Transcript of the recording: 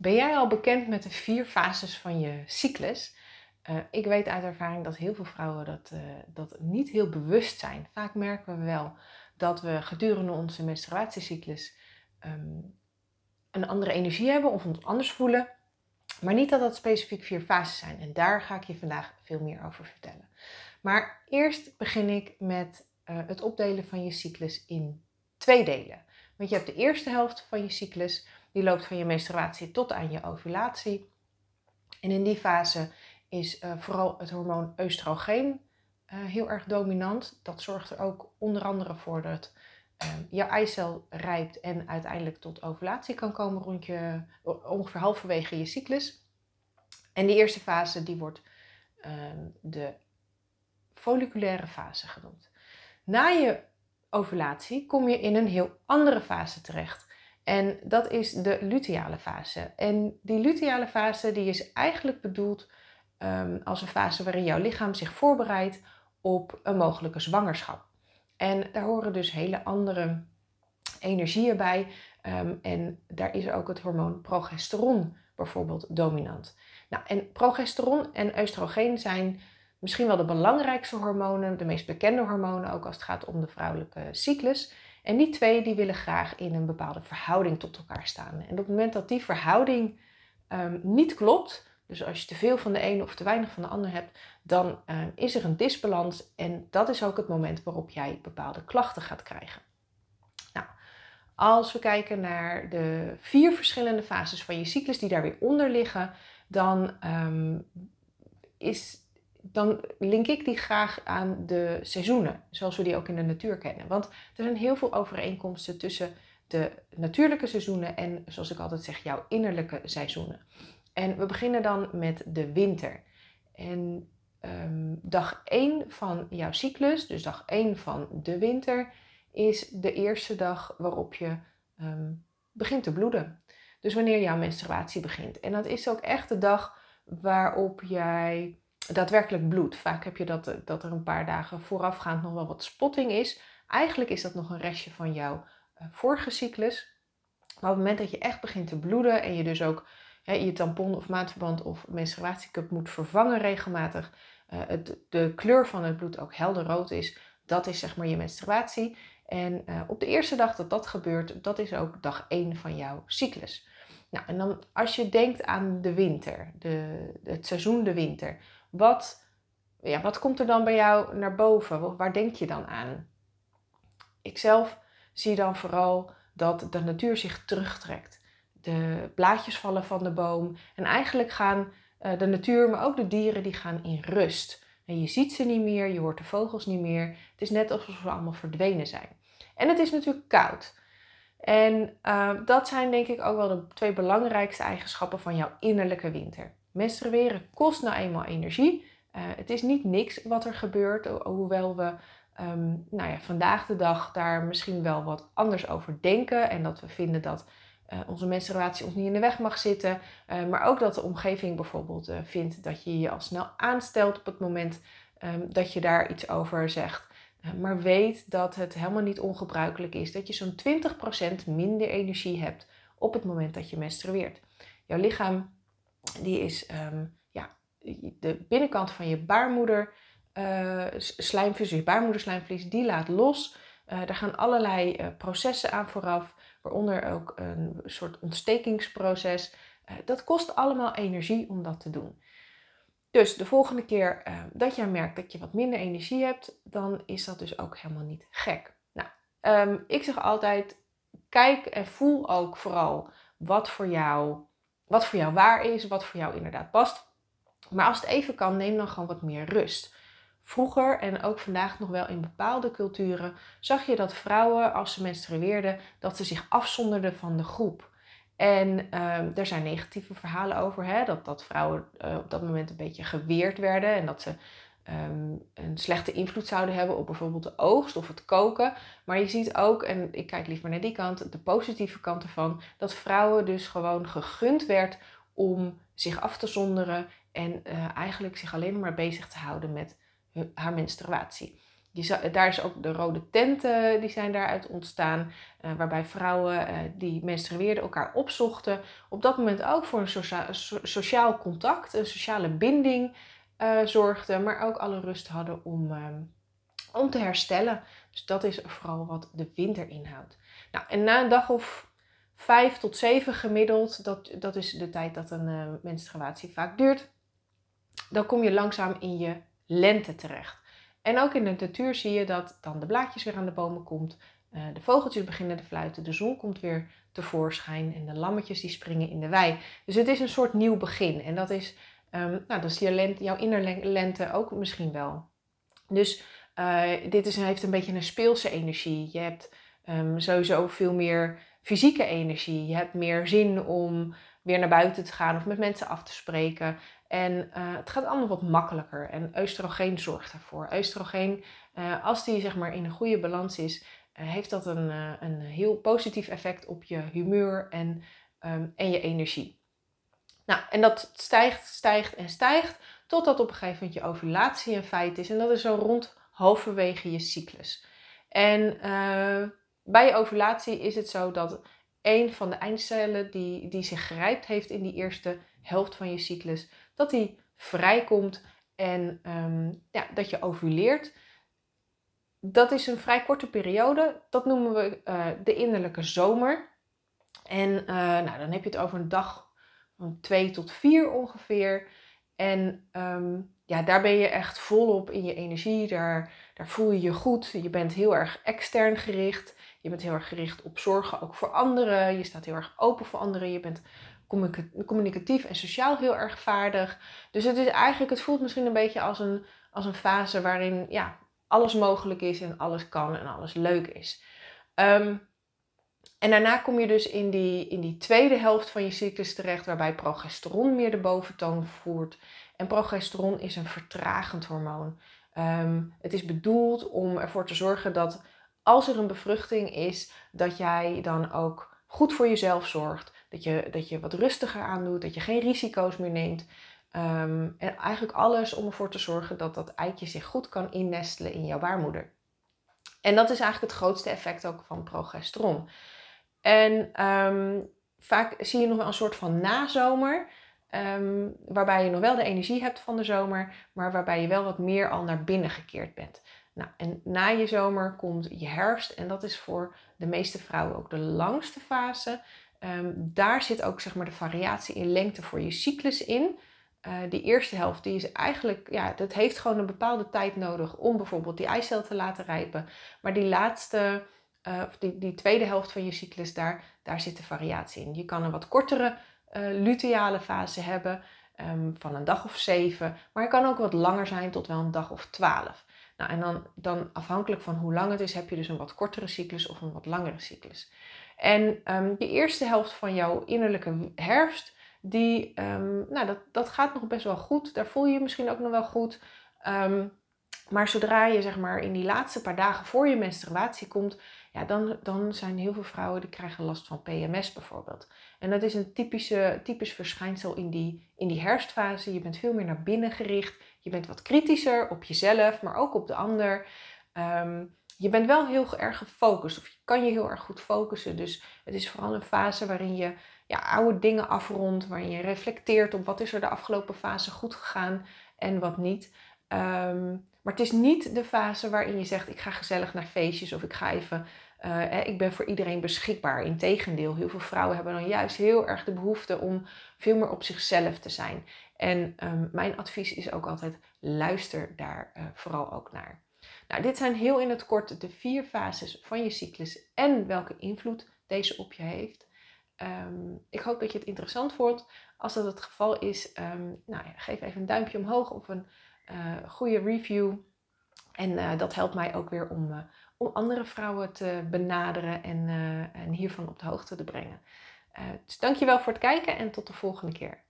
Ben jij al bekend met de vier fases van je cyclus? Uh, ik weet uit ervaring dat heel veel vrouwen dat, uh, dat niet heel bewust zijn. Vaak merken we wel dat we gedurende onze menstruatiecyclus um, een andere energie hebben of ons anders voelen. Maar niet dat dat specifiek vier fases zijn. En daar ga ik je vandaag veel meer over vertellen. Maar eerst begin ik met uh, het opdelen van je cyclus in twee delen. Want je hebt de eerste helft van je cyclus die loopt van je menstruatie tot aan je ovulatie. En in die fase is uh, vooral het hormoon oestrogeen uh, heel erg dominant. Dat zorgt er ook onder andere voor dat uh, jouw eicel rijpt en uiteindelijk tot ovulatie kan komen rond je, ongeveer halverwege je cyclus. En die eerste fase die wordt ehm, de folliculaire fase genoemd. Na je ovulatie kom je in een heel andere fase terecht. En dat is de luteale fase. En die luteale fase die is eigenlijk bedoeld um, als een fase waarin jouw lichaam zich voorbereidt op een mogelijke zwangerschap. En daar horen dus hele andere energieën bij. Um, en daar is ook het hormoon progesteron bijvoorbeeld dominant. Nou, en progesteron en oestrogeen zijn misschien wel de belangrijkste hormonen, de meest bekende hormonen ook als het gaat om de vrouwelijke cyclus. En die twee die willen graag in een bepaalde verhouding tot elkaar staan. En op het moment dat die verhouding um, niet klopt, dus als je te veel van de ene of te weinig van de ander hebt, dan um, is er een disbalans. En dat is ook het moment waarop jij bepaalde klachten gaat krijgen. Nou, als we kijken naar de vier verschillende fases van je cyclus die daar weer onder liggen, dan um, is dan link ik die graag aan de seizoenen, zoals we die ook in de natuur kennen. Want er zijn heel veel overeenkomsten tussen de natuurlijke seizoenen en, zoals ik altijd zeg, jouw innerlijke seizoenen. En we beginnen dan met de winter. En um, dag 1 van jouw cyclus, dus dag 1 van de winter, is de eerste dag waarop je um, begint te bloeden. Dus wanneer jouw menstruatie begint. En dat is ook echt de dag waarop jij daadwerkelijk bloed. Vaak heb je dat, dat er een paar dagen voorafgaand nog wel wat spotting is. Eigenlijk is dat nog een restje van jouw uh, vorige cyclus. Maar op het moment dat je echt begint te bloeden en je dus ook hè, je tampon of maandverband of menstruatiecup moet vervangen regelmatig, uh, het, de kleur van het bloed ook helder rood is, dat is zeg maar je menstruatie. En op de eerste dag dat dat gebeurt, dat is ook dag 1 van jouw cyclus. Nou, en dan als je denkt aan de winter, de, het seizoen de winter, wat, ja, wat komt er dan bij jou naar boven? Waar denk je dan aan? Ikzelf zie dan vooral dat de natuur zich terugtrekt. De blaadjes vallen van de boom en eigenlijk gaan uh, de natuur, maar ook de dieren, die gaan in rust. En je ziet ze niet meer, je hoort de vogels niet meer. Het is net alsof ze allemaal verdwenen zijn. En het is natuurlijk koud. En uh, dat zijn denk ik ook wel de twee belangrijkste eigenschappen van jouw innerlijke winter. Menstrueren kost nou eenmaal energie. Uh, het is niet niks wat er gebeurt, hoewel we um, nou ja, vandaag de dag daar misschien wel wat anders over denken. En dat we vinden dat uh, onze menstruatie ons niet in de weg mag zitten. Uh, maar ook dat de omgeving bijvoorbeeld vindt dat je je al snel aanstelt op het moment um, dat je daar iets over zegt. maar weet dat het helemaal niet ongebruikelijk is dat je zo'n 20% minder energie hebt op het moment dat je menstrueert. Jouw lichaam die is um, ja, de binnenkant van je baarmoeder uh, slijmvlies, je baarmoederslijmvlies, die laat los. Uh, daar gaan allerlei uh, processen aan vooraf, waaronder ook een soort ontstekingsproces. dat kost allemaal energie om dat te doen. Dus de volgende keer dat jij merkt dat je wat minder energie hebt, dan is dat dus ook helemaal niet gek. Nou, um, ik zeg altijd, kijk en voel ook vooral wat voor jou wat voor jou waar is, wat voor jou inderdaad past. Maar als het even kan, neem dan gewoon wat meer rust. Vroeger en ook vandaag nog wel in bepaalde culturen zag je dat vrouwen, als ze menstrueerden, dat ze zich afzonderden van de groep. En uh, er zijn negatieve verhalen over, hè, dat, dat vrouwen uh, op dat moment een beetje geweerd werden en dat ze um, een slechte invloed zouden hebben op bijvoorbeeld de oogst of het koken. Maar je ziet ook, en ik kijk liever naar die kant, de positieve kant ervan, dat vrouwen dus gewoon gegund werd om zich af te zonderen en uh, eigenlijk zich alleen maar bezig te houden met haar menstruatie. je, daar is ook de rode tenten, die zijn daaruit ontstaan. Uh, waarbij vrouwen die menstrueerden elkaar opzochten. Op dat moment ook voor een socia sociaal contact, een sociale binding uh, zorgden. Maar ook alle rust hadden om, ehm, om te herstellen. Dus dat is vooral wat de winter inhoudt. Nou, en na een dag of vijf tot zeven gemiddeld, dat, dat is de tijd dat een menstruatie vaak duurt. Dan kom je langzaam in je lente terecht. En ook in de natuur zie je dat dan de blaadjes weer aan de bomen komt, uh, de vogeltjes beginnen te fluiten, de zon komt weer tevoorschijn en de lammetjes die springen in de wei. Dus het is een soort nieuw begin en dat is, um, nou, dat is je lente, jouw innerlente ook misschien wel. Dus uh, dit is, heeft een beetje een speelse energie. Je hebt um, sowieso veel meer fysieke energie. Je hebt meer zin om weer naar buiten te gaan of met mensen af te spreken. En uh, het gaat allemaal wat makkelijker. En oestrogeen zorgt daarvoor. Oestrogeen, uh, als die zeg maar in een goede balans is, heeft dat een, een heel positief effect op je humeur en, um, en je energie. Nou, en dat stijgt, stijgt en stijgt, totdat op een gegeven moment je ovulatie een feit is. En dat is zo rond halverwege je cyclus. En bij je ovulatie is het zo dat een van de eicellen die, die zich gerijpt heeft in die eerste helft van je cyclus, dat die vrijkomt en um, ja, dat je ovuleert. Dat is een vrij korte periode. Dat noemen we uh, de innerlijke zomer. En uh, nou, dan heb je het over een dag twee tot vier ongeveer. En um, ja, daar ben je echt volop in je energie. Daar, daar voel je je goed. Je bent heel erg extern gericht. Je bent heel erg gericht op zorgen ook voor anderen. Je staat heel erg open voor anderen. Je bent communicatief en sociaal heel erg vaardig. Dus het is eigenlijk, het voelt misschien een beetje als een, als een fase waarin ja, alles mogelijk is en alles kan en alles leuk is. Um, en daarna kom je dus in die, in die tweede helft van je cyclus terecht, waarbij progesteron meer de boventoon voert. En progesteron is een vertragend hormoon. Um, het is bedoeld om ervoor te zorgen dat als er een bevruchting is, dat jij dan ook goed voor jezelf zorgt. Dat je, dat je wat rustiger aandoet, dat je geen risico's meer neemt. Um, en eigenlijk alles om ervoor te zorgen dat dat eitje zich goed kan innestelen in jouw baarmoeder. En dat is eigenlijk het grootste effect ook van progesteron. En um, vaak zie je nog wel een soort van nazomer. Um, waarbij je nog wel de energie hebt van de zomer, maar waarbij je wel wat meer al naar binnen gekeerd bent. Nou, en na je zomer komt je herfst en dat is voor de meeste vrouwen ook de langste fase. Um, daar zit ook zeg maar, de variatie in lengte voor je cyclus in. Uh, die eerste helft, die is eigenlijk, ja, dat heeft gewoon een bepaalde tijd nodig om bijvoorbeeld die eicel te laten rijpen. Maar die laatste, uh, of die, die tweede helft van je cyclus, daar, daar zit de variatie in. Je kan een wat kortere uh, luteale fase hebben, um, van een dag of zeven. Maar het kan ook wat langer zijn, tot wel een dag of twaalf. Nou, en dan, dan afhankelijk van hoe lang het is, heb je dus een wat kortere cyclus of een wat langere cyclus. En um, de eerste helft van jouw innerlijke herfst, die, um, nou, dat, dat gaat nog best wel goed. Daar voel je je misschien ook nog wel goed. Maar zodra je zeg maar in die laatste paar dagen voor je menstruatie komt, ja, dan, dan zijn heel veel vrouwen die krijgen last van PMS bijvoorbeeld. En dat is een typische, typisch verschijnsel in die, in die herfstfase. Je bent veel meer naar binnen gericht. Je bent wat kritischer op jezelf, maar ook op de ander. Um, je bent wel heel erg gefocust of je kan je heel erg goed focussen. Dus het is vooral een fase waarin je ja, oude dingen afrondt, waarin je reflecteert op wat is er de afgelopen fase goed gegaan en wat niet. Um, maar het is niet de fase waarin je zegt ik ga gezellig naar feestjes of ik ga even, uh, ik ben voor iedereen beschikbaar. Integendeel, heel veel vrouwen hebben dan juist heel erg de behoefte om veel meer op zichzelf te zijn. En um, mijn advies is ook altijd luister daar uh, vooral ook naar. Nou, dit zijn heel in het kort de vier fases van je cyclus en welke invloed deze op je heeft. Um, ik hoop dat je het interessant vond. Als dat het geval is, um, nou ja, geef even een duimpje omhoog of een goede review. En uh, dat helpt mij ook weer om, uh, om andere vrouwen te benaderen en, en hiervan op de hoogte te brengen. dus dankjewel voor het kijken en tot de volgende keer.